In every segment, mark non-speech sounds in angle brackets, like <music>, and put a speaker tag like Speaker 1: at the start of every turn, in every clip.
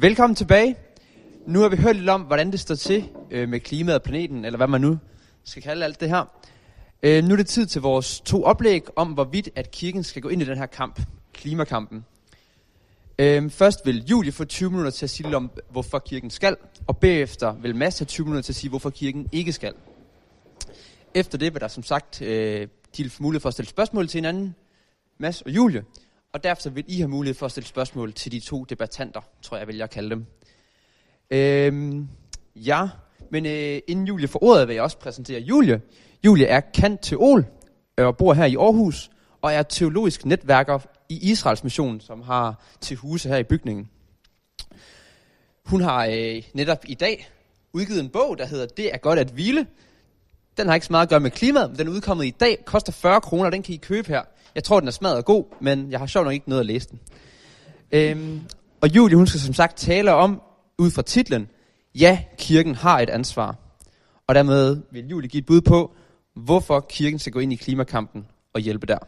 Speaker 1: Velkommen tilbage. Nu har vi hørt lidt om, hvordan det står til øh, med klimaet og planeten, eller hvad man nu skal kalde alt det her. Øh, nu er det tid til vores to oplæg om, hvorvidt at kirken skal gå ind i den her kamp, klimakampen. Øh, først vil Julie få 20 minutter til at sige lidt om, hvorfor kirken skal, og bagefter vil Mads have 20 minutter til at sige, hvorfor kirken ikke skal. Efter det vil der som sagt, øh, de vil få mulighed for at stille spørgsmål til hinanden, Mads og Julie, og derfor vil I have mulighed for at stille spørgsmål til de to debattanter, tror jeg, jeg vælger at kalde dem. Øhm, ja, men øh, inden Julie får ordet, vil jeg også præsentere Julie. Julie er kant teol Ol, øh, og bor her i Aarhus, og er teologisk netværker i Israels mission, som har til huse her i bygningen. Hun har øh, netop i dag udgivet en bog, der hedder Det er godt at hvile. Den har ikke så meget at gøre med klimaet, men den er udkommet i dag, koster 40 kroner, den kan I købe her. Jeg tror, den er smadret god, men jeg har sjovt nok ikke noget at læse den. Øhm, og Julie, hun skal som sagt tale om, ud fra titlen, Ja, kirken har et ansvar. Og dermed vil Julie give et bud på, hvorfor kirken skal gå ind i klimakampen og hjælpe der.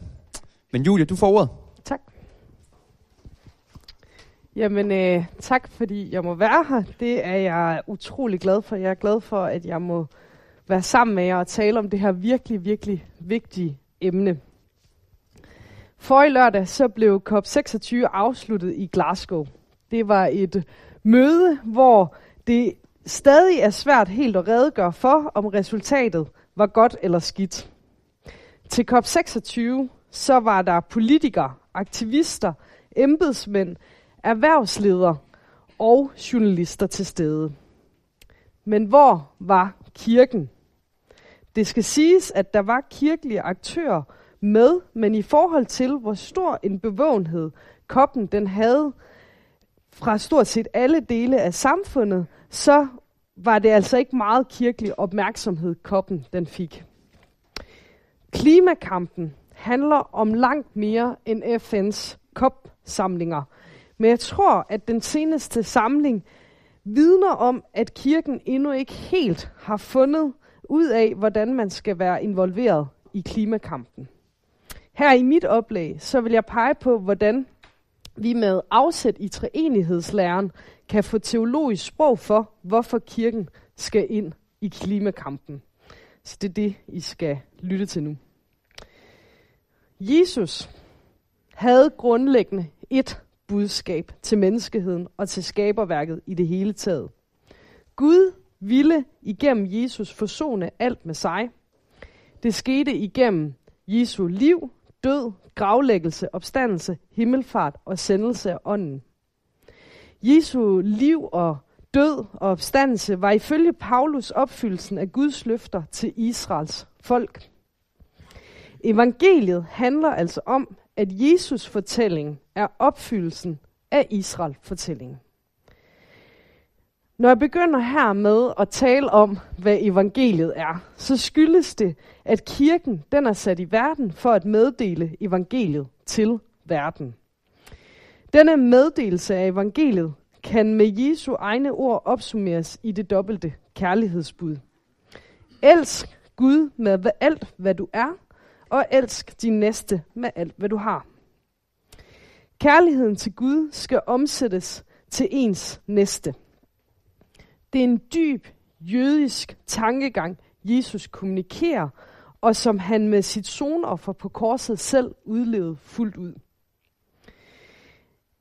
Speaker 1: Men Julie, du får ordet.
Speaker 2: Tak. Jamen, øh, tak fordi jeg må være her. Det er jeg utrolig glad for. Jeg er glad for, at jeg må være sammen med jer og tale om det her virkelig, virkelig vigtige emne. For i lørdag så blev COP26 afsluttet i Glasgow. Det var et møde, hvor det stadig er svært helt at redegøre for, om resultatet var godt eller skidt. Til COP26 så var der politikere, aktivister, embedsmænd, erhvervsledere og journalister til stede. Men hvor var kirken? Det skal siges, at der var kirkelige aktører med, men i forhold til, hvor stor en bevågenhed koppen den havde fra stort set alle dele af samfundet, så var det altså ikke meget kirkelig opmærksomhed, koppen den fik. Klimakampen handler om langt mere end FN's COP-samlinger. Men jeg tror, at den seneste samling vidner om, at kirken endnu ikke helt har fundet ud af, hvordan man skal være involveret i klimakampen. Her i mit oplæg, så vil jeg pege på, hvordan vi med afsæt i treenighedslæren kan få teologisk sprog for, hvorfor kirken skal ind i klimakampen. Så det er det, I skal lytte til nu. Jesus havde grundlæggende et budskab til menneskeheden og til skaberværket i det hele taget. Gud ville igennem Jesus forsone alt med sig. Det skete igennem Jesu liv, død, gravlæggelse, opstandelse, himmelfart og sendelse af ånden. Jesu liv og død og opstandelse var ifølge Paulus opfyldelsen af Guds løfter til Israels folk. Evangeliet handler altså om, at Jesus fortælling er opfyldelsen af Israel fortællingen. Når jeg begynder her med at tale om, hvad evangeliet er, så skyldes det, at kirken den er sat i verden for at meddele evangeliet til verden. Denne meddelelse af evangeliet kan med Jesu egne ord opsummeres i det dobbelte kærlighedsbud. Elsk Gud med alt, hvad du er, og elsk din næste med alt, hvad du har. Kærligheden til Gud skal omsættes til ens næste. Det er en dyb jødisk tankegang, Jesus kommunikerer, og som han med sit sonoffer på korset selv udlevede fuldt ud.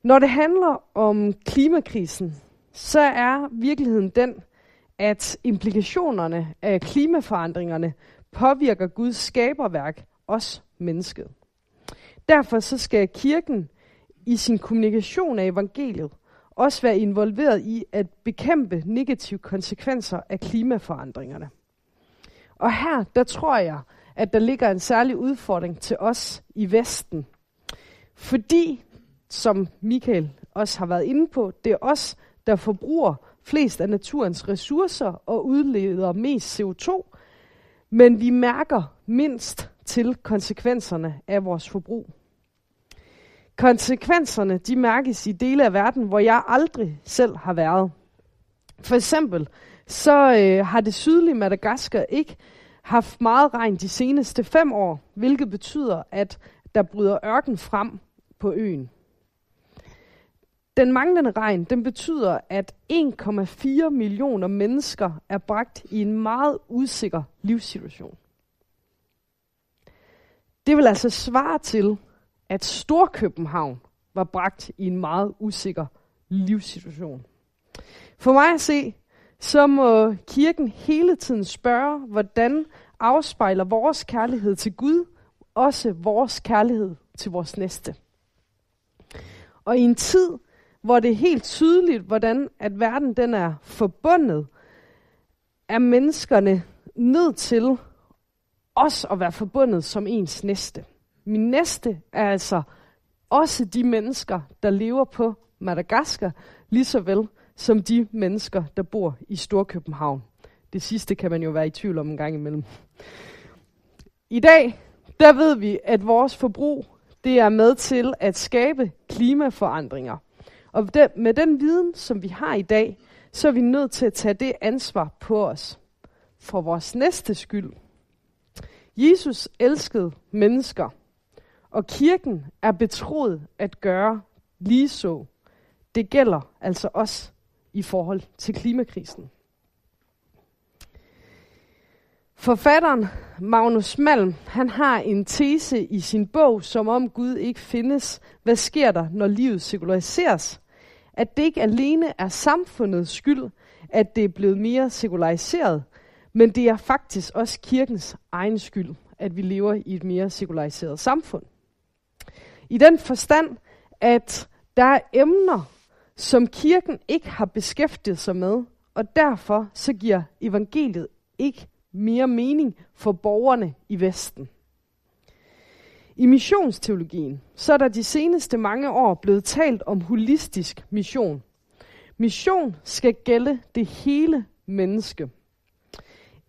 Speaker 2: Når det handler om klimakrisen, så er virkeligheden den, at implikationerne af klimaforandringerne påvirker Guds skaberværk, os mennesket. Derfor så skal kirken i sin kommunikation af evangeliet også være involveret i at bekæmpe negative konsekvenser af klimaforandringerne. Og her, der tror jeg, at der ligger en særlig udfordring til os i Vesten. Fordi, som Michael også har været inde på, det er os, der forbruger flest af naturens ressourcer og udleder mest CO2, men vi mærker mindst til konsekvenserne af vores forbrug. Konsekvenserne de mærkes i dele af verden, hvor jeg aldrig selv har været. For eksempel så øh, har det sydlige Madagaskar ikke haft meget regn de seneste fem år, hvilket betyder, at der bryder ørken frem på øen. Den manglende regn, den betyder, at 1,4 millioner mennesker er bragt i en meget usikker livssituation. Det vil altså svare til, at Storkøbenhavn var bragt i en meget usikker livssituation. For mig at se, så må kirken hele tiden spørge, hvordan afspejler vores kærlighed til Gud også vores kærlighed til vores næste. Og i en tid, hvor det er helt tydeligt, hvordan at verden den er forbundet, er menneskerne nødt til også at være forbundet som ens næste. Min næste er altså også de mennesker, der lever på Madagaskar, lige så vel som de mennesker, der bor i Storkøbenhavn. Det sidste kan man jo være i tvivl om en gang imellem. I dag, der ved vi, at vores forbrug, det er med til at skabe klimaforandringer. Og det, med den viden, som vi har i dag, så er vi nødt til at tage det ansvar på os. For vores næste skyld. Jesus elskede mennesker, og kirken er betroet at gøre lige så. Det gælder altså også i forhold til klimakrisen. Forfatteren Magnus Malm, han har en tese i sin bog, som om Gud ikke findes. Hvad sker der, når livet sekulariseres? At det ikke alene er samfundets skyld, at det er blevet mere sekulariseret, men det er faktisk også kirkens egen skyld, at vi lever i et mere sekulariseret samfund. I den forstand, at der er emner, som kirken ikke har beskæftiget sig med, og derfor så giver evangeliet ikke mere mening for borgerne i Vesten. I missionsteologien så er der de seneste mange år blevet talt om holistisk mission. Mission skal gælde det hele menneske.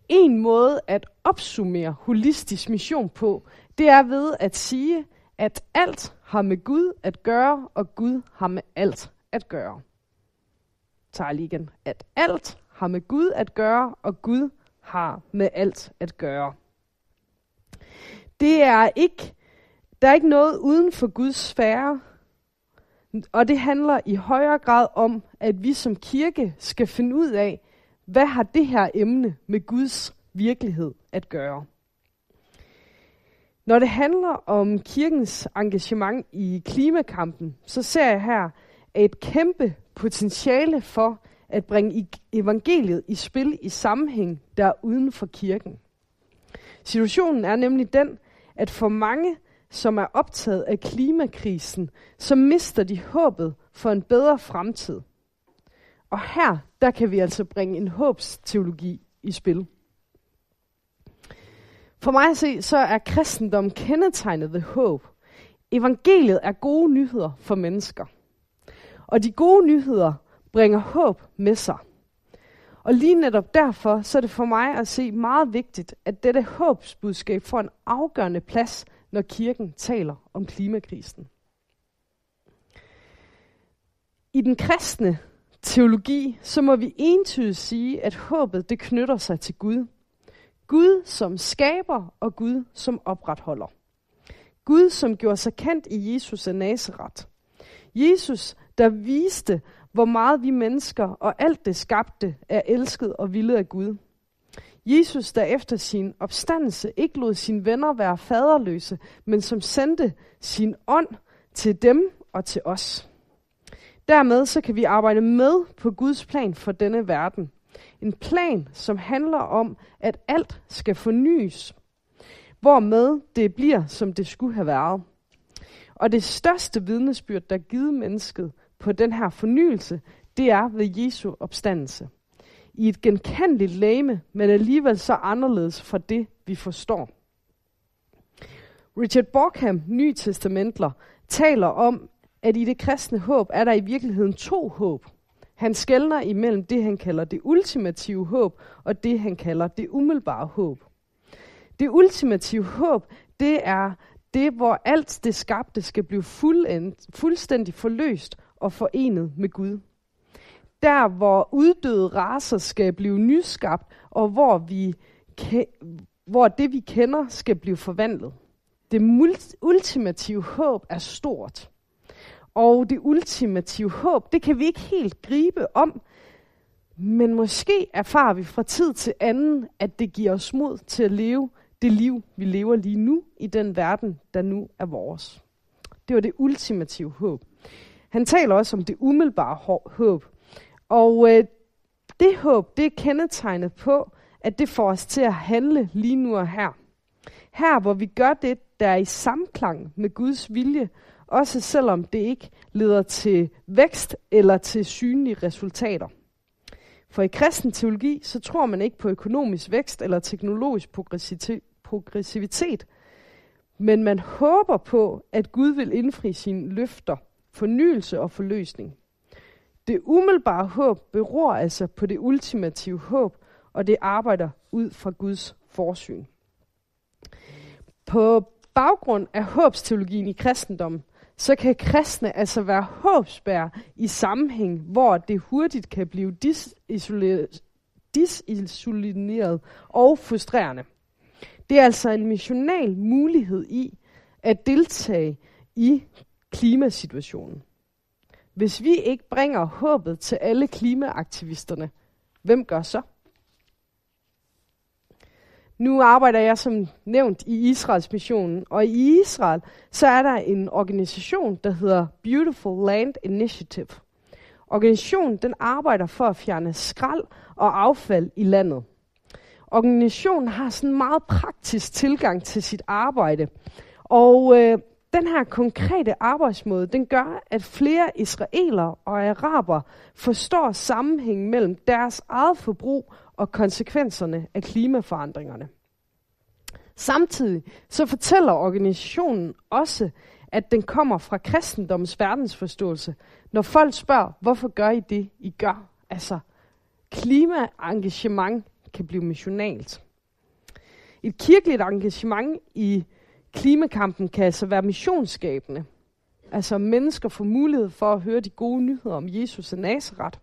Speaker 2: En måde at opsummere holistisk mission på, det er ved at sige, at alt har med Gud at gøre, og Gud har med alt at gøre. Tager lige igen. At alt har med Gud at gøre, og Gud har med alt at gøre. Det er ikke, der er ikke noget uden for Guds sfære, og det handler i højere grad om, at vi som kirke skal finde ud af, hvad har det her emne med Guds virkelighed at gøre. Når det handler om kirkens engagement i klimakampen, så ser jeg her et kæmpe potentiale for, at bringe evangeliet i spil i sammenhæng, der er uden for kirken. Situationen er nemlig den, at for mange, som er optaget af klimakrisen, så mister de håbet for en bedre fremtid. Og her, der kan vi altså bringe en håbsteologi i spil. For mig at se, så er kristendom kendetegnet ved håb. Evangeliet er gode nyheder for mennesker. Og de gode nyheder bringer håb med sig. Og lige netop derfor, så er det for mig at se meget vigtigt, at dette håbsbudskab får en afgørende plads, når kirken taler om klimakrisen. I den kristne teologi, så må vi entydigt sige, at håbet det knytter sig til Gud. Gud som skaber og Gud som opretholder. Gud som gjorde sig kendt i Jesus af Nazareth. Jesus, der viste, hvor meget vi mennesker og alt det skabte er elsket og villet af Gud. Jesus, der efter sin opstandelse ikke lod sine venner være faderløse, men som sendte sin ånd til dem og til os. Dermed så kan vi arbejde med på Guds plan for denne verden. En plan, som handler om, at alt skal fornyes, hvormed det bliver, som det skulle have været. Og det største vidnesbyrd, der er givet mennesket, på den her fornyelse, det er ved Jesu opstandelse. I et genkendeligt lame, men alligevel så anderledes fra det, vi forstår. Richard Borkham, ny testamentler, taler om, at i det kristne håb er der i virkeligheden to håb. Han skældner imellem det, han kalder det ultimative håb, og det, han kalder det umiddelbare håb. Det ultimative håb, det er det, hvor alt det skabte skal blive fuldendt, fuldstændig forløst og forenet med Gud. Der, hvor uddøde raser skal blive nyskabt, og hvor, vi hvor det, vi kender, skal blive forvandlet. Det ultimative håb er stort. Og det ultimative håb, det kan vi ikke helt gribe om, men måske erfarer vi fra tid til anden, at det giver os mod til at leve det liv, vi lever lige nu i den verden, der nu er vores. Det var det ultimative håb. Han taler også om det umiddelbare håb. Og øh, det håb, det er kendetegnet på, at det får os til at handle lige nu og her. Her, hvor vi gør det, der er i samklang med Guds vilje, også selvom det ikke leder til vækst eller til synlige resultater. For i kristen teologi, så tror man ikke på økonomisk vækst eller teknologisk progressivitet, men man håber på, at Gud vil indfri sine løfter, fornyelse og forløsning. Det umiddelbare håb beror altså på det ultimative håb, og det arbejder ud fra Guds forsyn. På baggrund af håbsteologien i kristendommen, så kan kristne altså være håbsbær i sammenhæng, hvor det hurtigt kan blive disisoleret, disisoleret og frustrerende. Det er altså en missional mulighed i at deltage i klimasituationen. Hvis vi ikke bringer håbet til alle klimaaktivisterne, hvem gør så? Nu arbejder jeg som nævnt i Israels missionen, og i Israel så er der en organisation, der hedder Beautiful Land Initiative. Organisationen den arbejder for at fjerne skrald og affald i landet. Organisationen har sådan en meget praktisk tilgang til sit arbejde, og øh, den her konkrete arbejdsmåde, den gør, at flere israelere og araber forstår sammenhængen mellem deres eget forbrug og konsekvenserne af klimaforandringerne. Samtidig så fortæller organisationen også, at den kommer fra kristendommens verdensforståelse, når folk spørger, hvorfor gør I det, I gør? Altså, klimaengagement kan blive missionalt. Et kirkeligt engagement i klimakampen kan altså være missionsskabende. Altså mennesker får mulighed for at høre de gode nyheder om Jesus af Nazareth.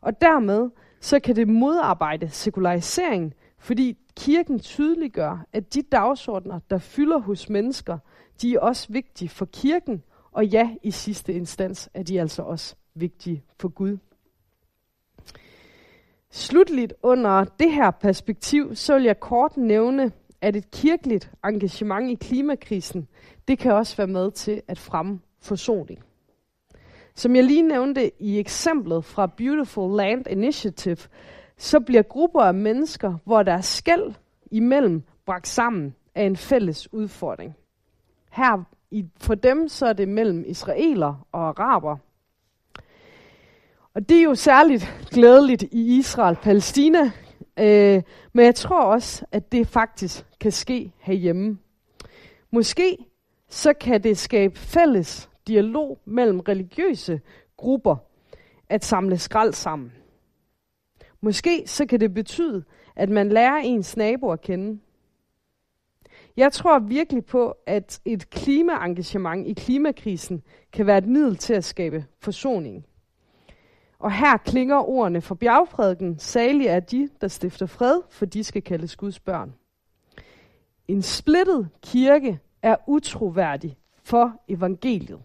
Speaker 2: Og dermed så kan det modarbejde sekularisering, fordi kirken tydeliggør, at de dagsordner, der fylder hos mennesker, de er også vigtige for kirken, og ja, i sidste instans er de altså også vigtige for Gud. Slutligt under det her perspektiv, så vil jeg kort nævne, at et kirkeligt engagement i klimakrisen, det kan også være med til at fremme forsoning. Som jeg lige nævnte i eksemplet fra Beautiful Land Initiative, så bliver grupper af mennesker, hvor der er skæld imellem, bragt sammen af en fælles udfordring. Her i, for dem så er det mellem israeler og araber. Og det er jo særligt glædeligt i Israel-Palæstina, øh, men jeg tror også, at det faktisk kan ske herhjemme. Måske så kan det skabe fælles dialog mellem religiøse grupper at samle skrald sammen. Måske så kan det betyde, at man lærer ens nabo at kende. Jeg tror virkelig på, at et klimaengagement i klimakrisen kan være et middel til at skabe forsoning. Og her klinger ordene fra bjergfreden, særlig er de, der stifter fred, for de skal kaldes Guds børn. En splittet kirke er utroværdig for evangeliet.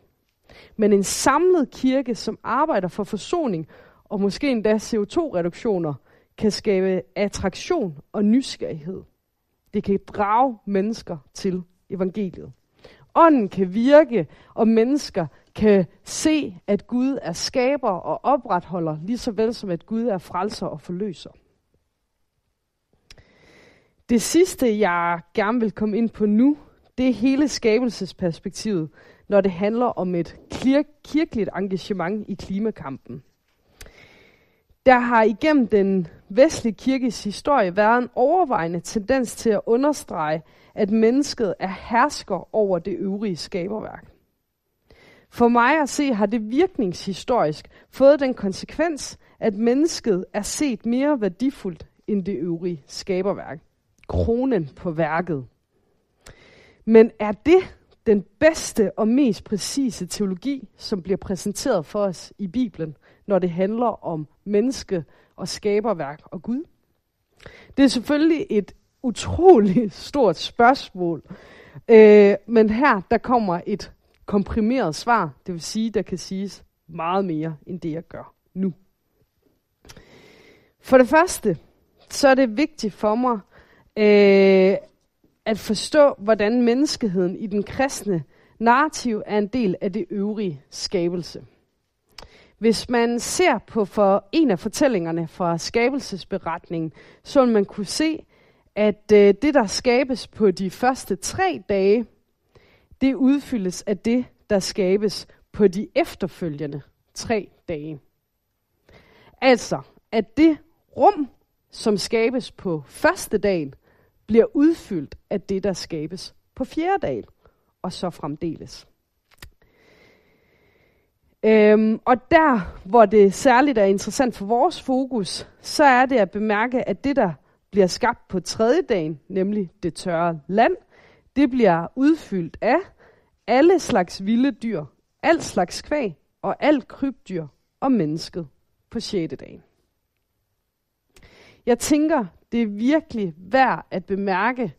Speaker 2: Men en samlet kirke, som arbejder for forsoning og måske endda CO2-reduktioner, kan skabe attraktion og nysgerrighed. Det kan drage mennesker til evangeliet. Ånden kan virke, og mennesker kan se, at Gud er skaber og opretholder, lige så vel som at Gud er frelser og forløser. Det sidste, jeg gerne vil komme ind på nu, det er hele skabelsesperspektivet, når det handler om et kirkeligt engagement i klimakampen. Der har igennem den vestlige kirkes historie været en overvejende tendens til at understrege, at mennesket er hersker over det øvrige skaberværk. For mig at se har det virkningshistorisk fået den konsekvens, at mennesket er set mere værdifuldt end det øvrige skaberværk. Kronen på værket. Men er det den bedste og mest præcise teologi, som bliver præsenteret for os i Bibelen, når det handler om menneske og skaberværk og Gud? Det er selvfølgelig et utroligt <laughs> stort spørgsmål, øh, men her der kommer et komprimeret svar. Det vil sige, der kan siges meget mere end det, jeg gør nu. For det første, så er det vigtigt for mig øh, at forstå, hvordan menneskeheden i den kristne narrativ er en del af det øvrige skabelse. Hvis man ser på for en af fortællingerne fra skabelsesberetningen, så vil man kunne se, at øh, det, der skabes på de første tre dage, det udfyldes af det, der skabes på de efterfølgende tre dage. Altså, at det rum, som skabes på første dagen, bliver udfyldt af det, der skabes på fjerde dag, og så fremdeles. Øhm, og der, hvor det særligt er interessant for vores fokus, så er det at bemærke, at det, der bliver skabt på tredje dagen, nemlig det tørre land, det bliver udfyldt af alle slags vilde dyr, al slags kvæg og alt krybdyr og mennesket på sjette dagen. Jeg tænker, det er virkelig værd at bemærke,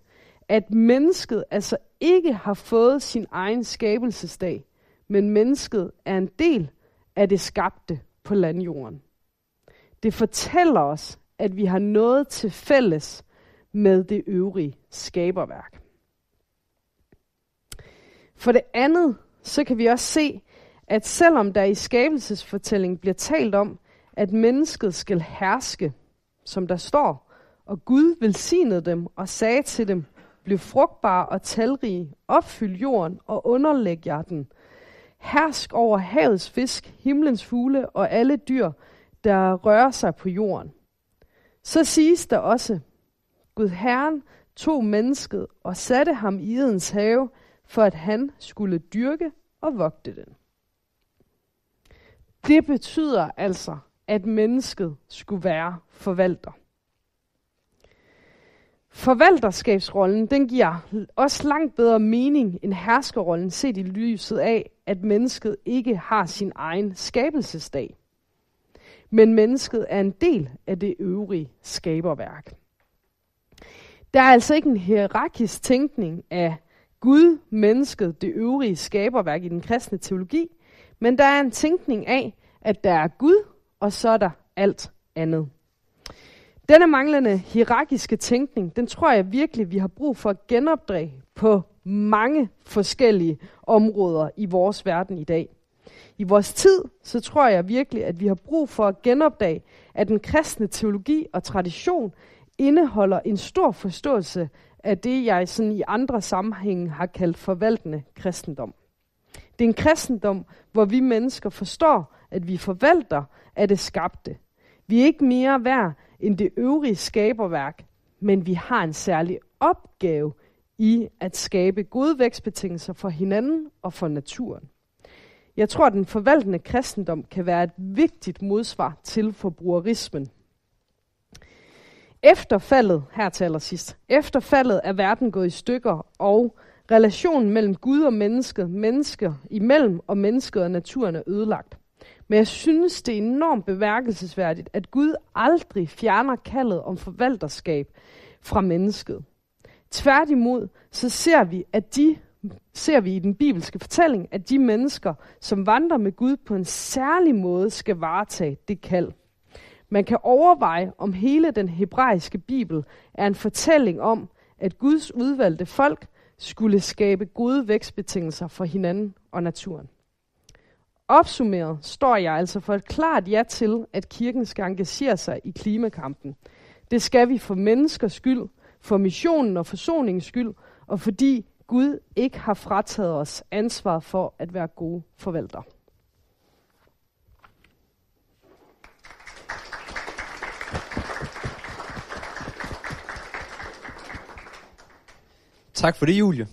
Speaker 2: at mennesket altså ikke har fået sin egen skabelsesdag, men mennesket er en del af det skabte på landjorden. Det fortæller os, at vi har noget til fælles med det øvrige skaberværk. For det andet, så kan vi også se, at selvom der i skabelsesfortællingen bliver talt om, at mennesket skal herske, som der står, og Gud velsignede dem og sagde til dem, bliv frugtbare og talrige, opfyld jorden og underlæg jer den. Hersk over havets fisk, himlens fugle og alle dyr, der rører sig på jorden. Så siges der også, Gud Herren tog mennesket og satte ham i Edens have, for at han skulle dyrke og vogte den. Det betyder altså, at mennesket skulle være forvalter. Forvalterskabsrollen, den giver også langt bedre mening end herskerrollen, set i lyset af, at mennesket ikke har sin egen skabelsesdag. Men mennesket er en del af det øvrige skaberværk. Der er altså ikke en hierarkisk tænkning af Gud, mennesket, det øvrige skaberværk i den kristne teologi, men der er en tænkning af, at der er Gud, og så er der alt andet. Denne manglende hierarkiske tænkning, den tror jeg virkelig, vi har brug for at genopdrage på mange forskellige områder i vores verden i dag. I vores tid, så tror jeg virkelig, at vi har brug for at genopdage, at den kristne teologi og tradition indeholder en stor forståelse af det, jeg sådan i andre sammenhænge har kaldt forvaltende kristendom. Det er en kristendom, hvor vi mennesker forstår, at vi forvalter af det skabte. Vi er ikke mere værd end det øvrige skaberværk, men vi har en særlig opgave i at skabe gode vækstbetingelser for hinanden og for naturen. Jeg tror, at den forvaltende kristendom kan være et vigtigt modsvar til forbrugerismen. Efter faldet, her til allersidst, efter faldet er verden gået i stykker, og relationen mellem Gud og mennesket, mennesker imellem og mennesket og naturen er ødelagt. Men jeg synes, det er enormt beværkelsesværdigt, at Gud aldrig fjerner kaldet om forvalterskab fra mennesket. Tværtimod, så ser vi, at de ser vi i den bibelske fortælling, at de mennesker, som vandrer med Gud på en særlig måde, skal varetage det kald. Man kan overveje, om hele den hebraiske bibel er en fortælling om, at Guds udvalgte folk skulle skabe gode vækstbetingelser for hinanden og naturen. Opsummeret står jeg altså for et klart ja til, at kirken skal engagere sig i klimakampen. Det skal vi for menneskers skyld, for missionen og forsoningens skyld, og fordi Gud ikke har frataget os ansvar for at være gode forvaltere.
Speaker 1: Tak for det, Julie.